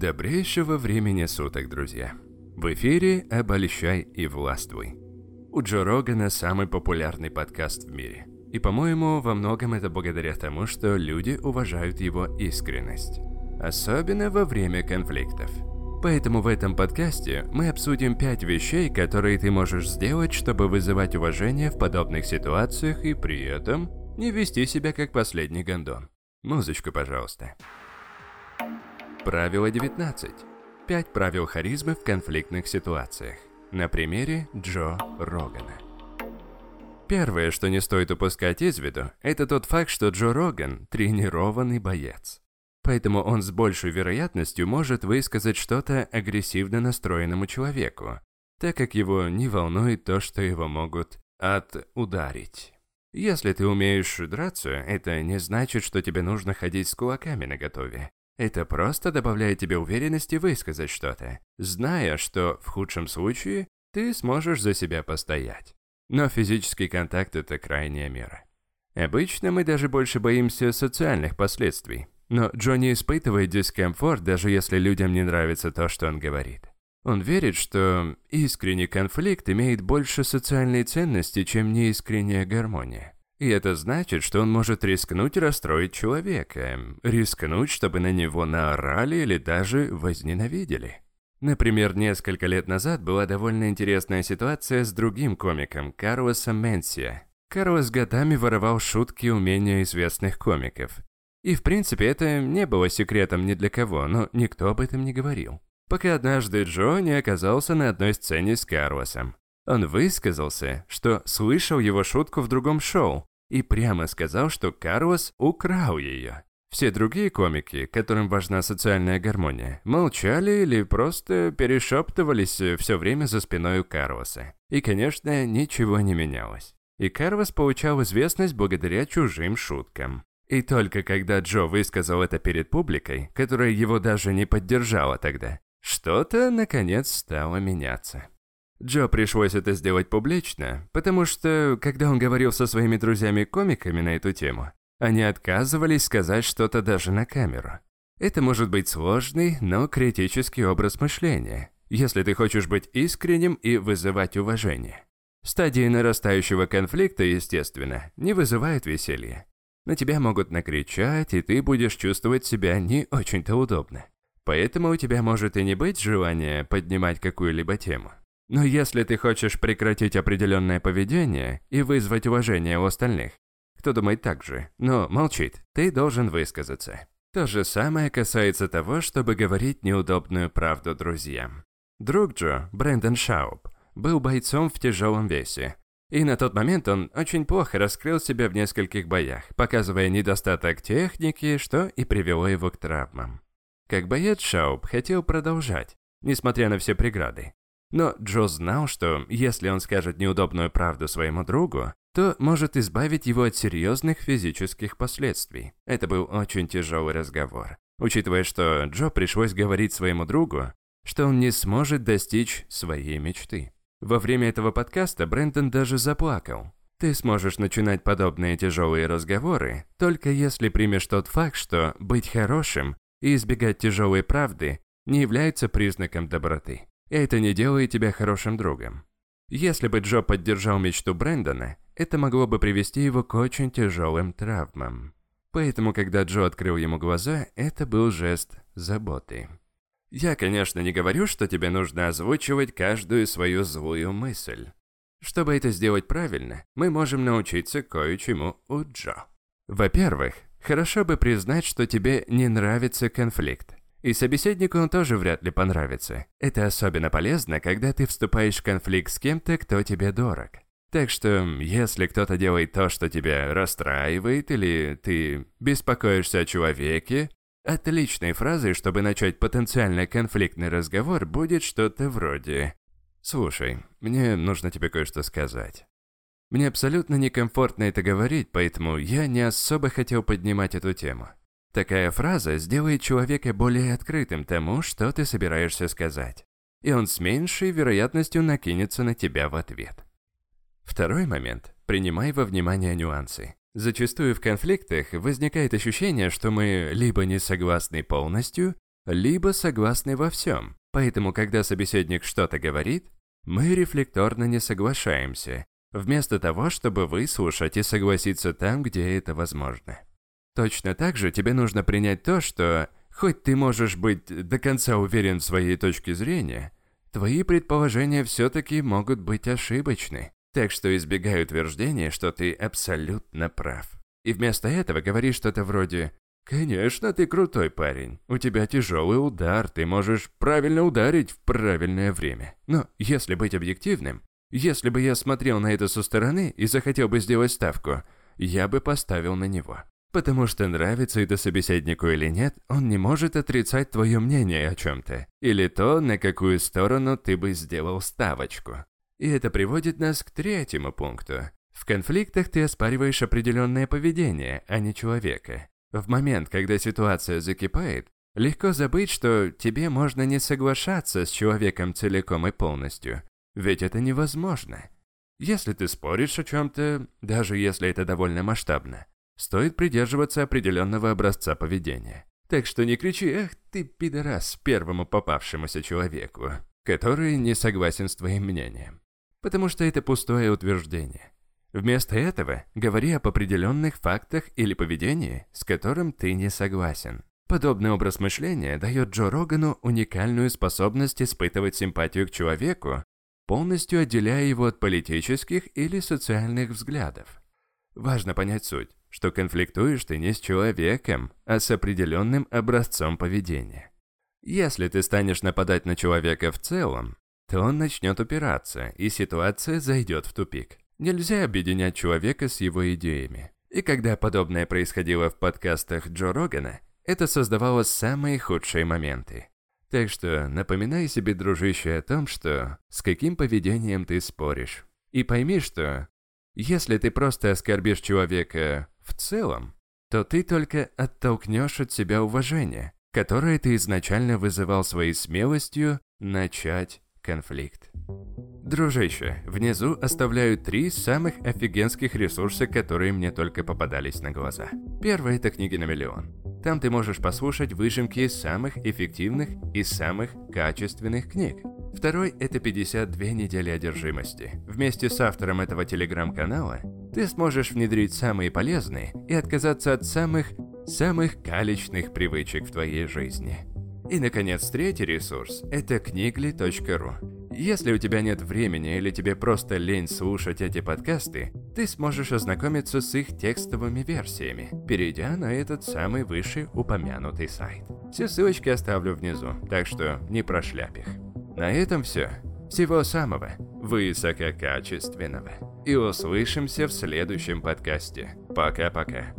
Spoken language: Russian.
Добрейшего времени суток, друзья. В эфире «Обольщай и властвуй». У Джо Рогана самый популярный подкаст в мире. И, по-моему, во многом это благодаря тому, что люди уважают его искренность. Особенно во время конфликтов. Поэтому в этом подкасте мы обсудим пять вещей, которые ты можешь сделать, чтобы вызывать уважение в подобных ситуациях и при этом не вести себя как последний гондон. Музычку, пожалуйста. Правило 19. Пять правил харизмы в конфликтных ситуациях. На примере Джо Рогана. Первое, что не стоит упускать из виду, это тот факт, что Джо Роган – тренированный боец. Поэтому он с большей вероятностью может высказать что-то агрессивно настроенному человеку, так как его не волнует то, что его могут от-ударить. Если ты умеешь драться, это не значит, что тебе нужно ходить с кулаками наготове. Это просто добавляет тебе уверенности высказать что-то, зная, что в худшем случае ты сможешь за себя постоять. Но физический контакт – это крайняя мера. Обычно мы даже больше боимся социальных последствий. Но Джонни испытывает дискомфорт, даже если людям не нравится то, что он говорит. Он верит, что искренний конфликт имеет больше социальной ценности, чем неискренняя гармония. И это значит, что он может рискнуть расстроить человека, рискнуть, чтобы на него наорали или даже возненавидели. Например, несколько лет назад была довольно интересная ситуация с другим комиком, Карлосом Менсия. Карлос годами воровал шутки умения известных комиков. И в принципе это не было секретом ни для кого, но никто об этом не говорил. Пока однажды Джо не оказался на одной сцене с Карлосом. Он высказался, что слышал его шутку в другом шоу, и прямо сказал, что Карлос украл ее. Все другие комики, которым важна социальная гармония, молчали или просто перешептывались все время за спиной у Карлоса. И, конечно, ничего не менялось. И Карлос получал известность благодаря чужим шуткам. И только когда Джо высказал это перед публикой, которая его даже не поддержала тогда, что-то, наконец, стало меняться. Джо пришлось это сделать публично, потому что, когда он говорил со своими друзьями-комиками на эту тему, они отказывались сказать что-то даже на камеру. Это может быть сложный, но критический образ мышления, если ты хочешь быть искренним и вызывать уважение. Стадии нарастающего конфликта, естественно, не вызывают веселья. На тебя могут накричать, и ты будешь чувствовать себя не очень-то удобно. Поэтому у тебя может и не быть желания поднимать какую-либо тему. Но если ты хочешь прекратить определенное поведение и вызвать уважение у остальных, кто думает так же, но молчит, ты должен высказаться. То же самое касается того, чтобы говорить неудобную правду друзьям. Друг Джо, Брэндон Шауб, был бойцом в тяжелом весе. И на тот момент он очень плохо раскрыл себя в нескольких боях, показывая недостаток техники, что и привело его к травмам. Как боец Шауб хотел продолжать, несмотря на все преграды. Но Джо знал, что если он скажет неудобную правду своему другу, то может избавить его от серьезных физических последствий. Это был очень тяжелый разговор, учитывая, что Джо пришлось говорить своему другу, что он не сможет достичь своей мечты. Во время этого подкаста Брэндон даже заплакал. Ты сможешь начинать подобные тяжелые разговоры, только если примешь тот факт, что быть хорошим и избегать тяжелой правды не является признаком доброты. Это не делает тебя хорошим другом. Если бы Джо поддержал мечту Брэндона, это могло бы привести его к очень тяжелым травмам. Поэтому, когда Джо открыл ему глаза, это был жест заботы. Я, конечно, не говорю, что тебе нужно озвучивать каждую свою злую мысль. Чтобы это сделать правильно, мы можем научиться кое-чему у Джо. Во-первых, хорошо бы признать, что тебе не нравится конфликт. И собеседнику он тоже вряд ли понравится. Это особенно полезно, когда ты вступаешь в конфликт с кем-то, кто тебе дорог. Так что, если кто-то делает то, что тебя расстраивает, или ты беспокоишься о человеке, отличной фразой, чтобы начать потенциально конфликтный разговор, будет что-то вроде «Слушай, мне нужно тебе кое-что сказать». Мне абсолютно некомфортно это говорить, поэтому я не особо хотел поднимать эту тему. Такая фраза сделает человека более открытым тому, что ты собираешься сказать. И он с меньшей вероятностью накинется на тебя в ответ. Второй момент. Принимай во внимание нюансы. Зачастую в конфликтах возникает ощущение, что мы либо не согласны полностью, либо согласны во всем. Поэтому, когда собеседник что-то говорит, мы рефлекторно не соглашаемся, вместо того, чтобы выслушать и согласиться там, где это возможно. Точно так же тебе нужно принять то, что, хоть ты можешь быть до конца уверен в своей точке зрения, твои предположения все-таки могут быть ошибочны. Так что избегай утверждения, что ты абсолютно прав. И вместо этого говори что-то вроде «Конечно, ты крутой парень. У тебя тяжелый удар, ты можешь правильно ударить в правильное время. Но если быть объективным, если бы я смотрел на это со стороны и захотел бы сделать ставку, я бы поставил на него. Потому что нравится это собеседнику или нет, он не может отрицать твое мнение о чем-то. Или то, на какую сторону ты бы сделал ставочку. И это приводит нас к третьему пункту. В конфликтах ты оспариваешь определенное поведение, а не человека. В момент, когда ситуация закипает, легко забыть, что тебе можно не соглашаться с человеком целиком и полностью. Ведь это невозможно. Если ты споришь о чем-то, даже если это довольно масштабно, стоит придерживаться определенного образца поведения. Так что не кричи «Эх, ты пидорас» первому попавшемуся человеку, который не согласен с твоим мнением. Потому что это пустое утверждение. Вместо этого говори об определенных фактах или поведении, с которым ты не согласен. Подобный образ мышления дает Джо Рогану уникальную способность испытывать симпатию к человеку, полностью отделяя его от политических или социальных взглядов. Важно понять суть, что конфликтуешь ты не с человеком, а с определенным образцом поведения. Если ты станешь нападать на человека в целом, то он начнет упираться, и ситуация зайдет в тупик. Нельзя объединять человека с его идеями. И когда подобное происходило в подкастах Джо Рогана, это создавало самые худшие моменты. Так что напоминай себе, дружище, о том, что с каким поведением ты споришь. И пойми, что если ты просто оскорбишь человека в целом, то ты только оттолкнешь от себя уважение, которое ты изначально вызывал своей смелостью начать конфликт. Дружище, внизу оставляю три самых офигенских ресурса, которые мне только попадались на глаза. Первый – это книги на миллион. Там ты можешь послушать выжимки из самых эффективных и самых качественных книг. Второй – это 52 недели одержимости. Вместе с автором этого телеграм-канала ты сможешь внедрить самые полезные и отказаться от самых, самых калечных привычек в твоей жизни. И, наконец, третий ресурс – это книгли.ру. Если у тебя нет времени или тебе просто лень слушать эти подкасты, ты сможешь ознакомиться с их текстовыми версиями, перейдя на этот самый выше упомянутый сайт. Все ссылочки оставлю внизу, так что не прошляпь их. На этом все. Всего самого высококачественного. И услышимся в следующем подкасте. Пока-пока.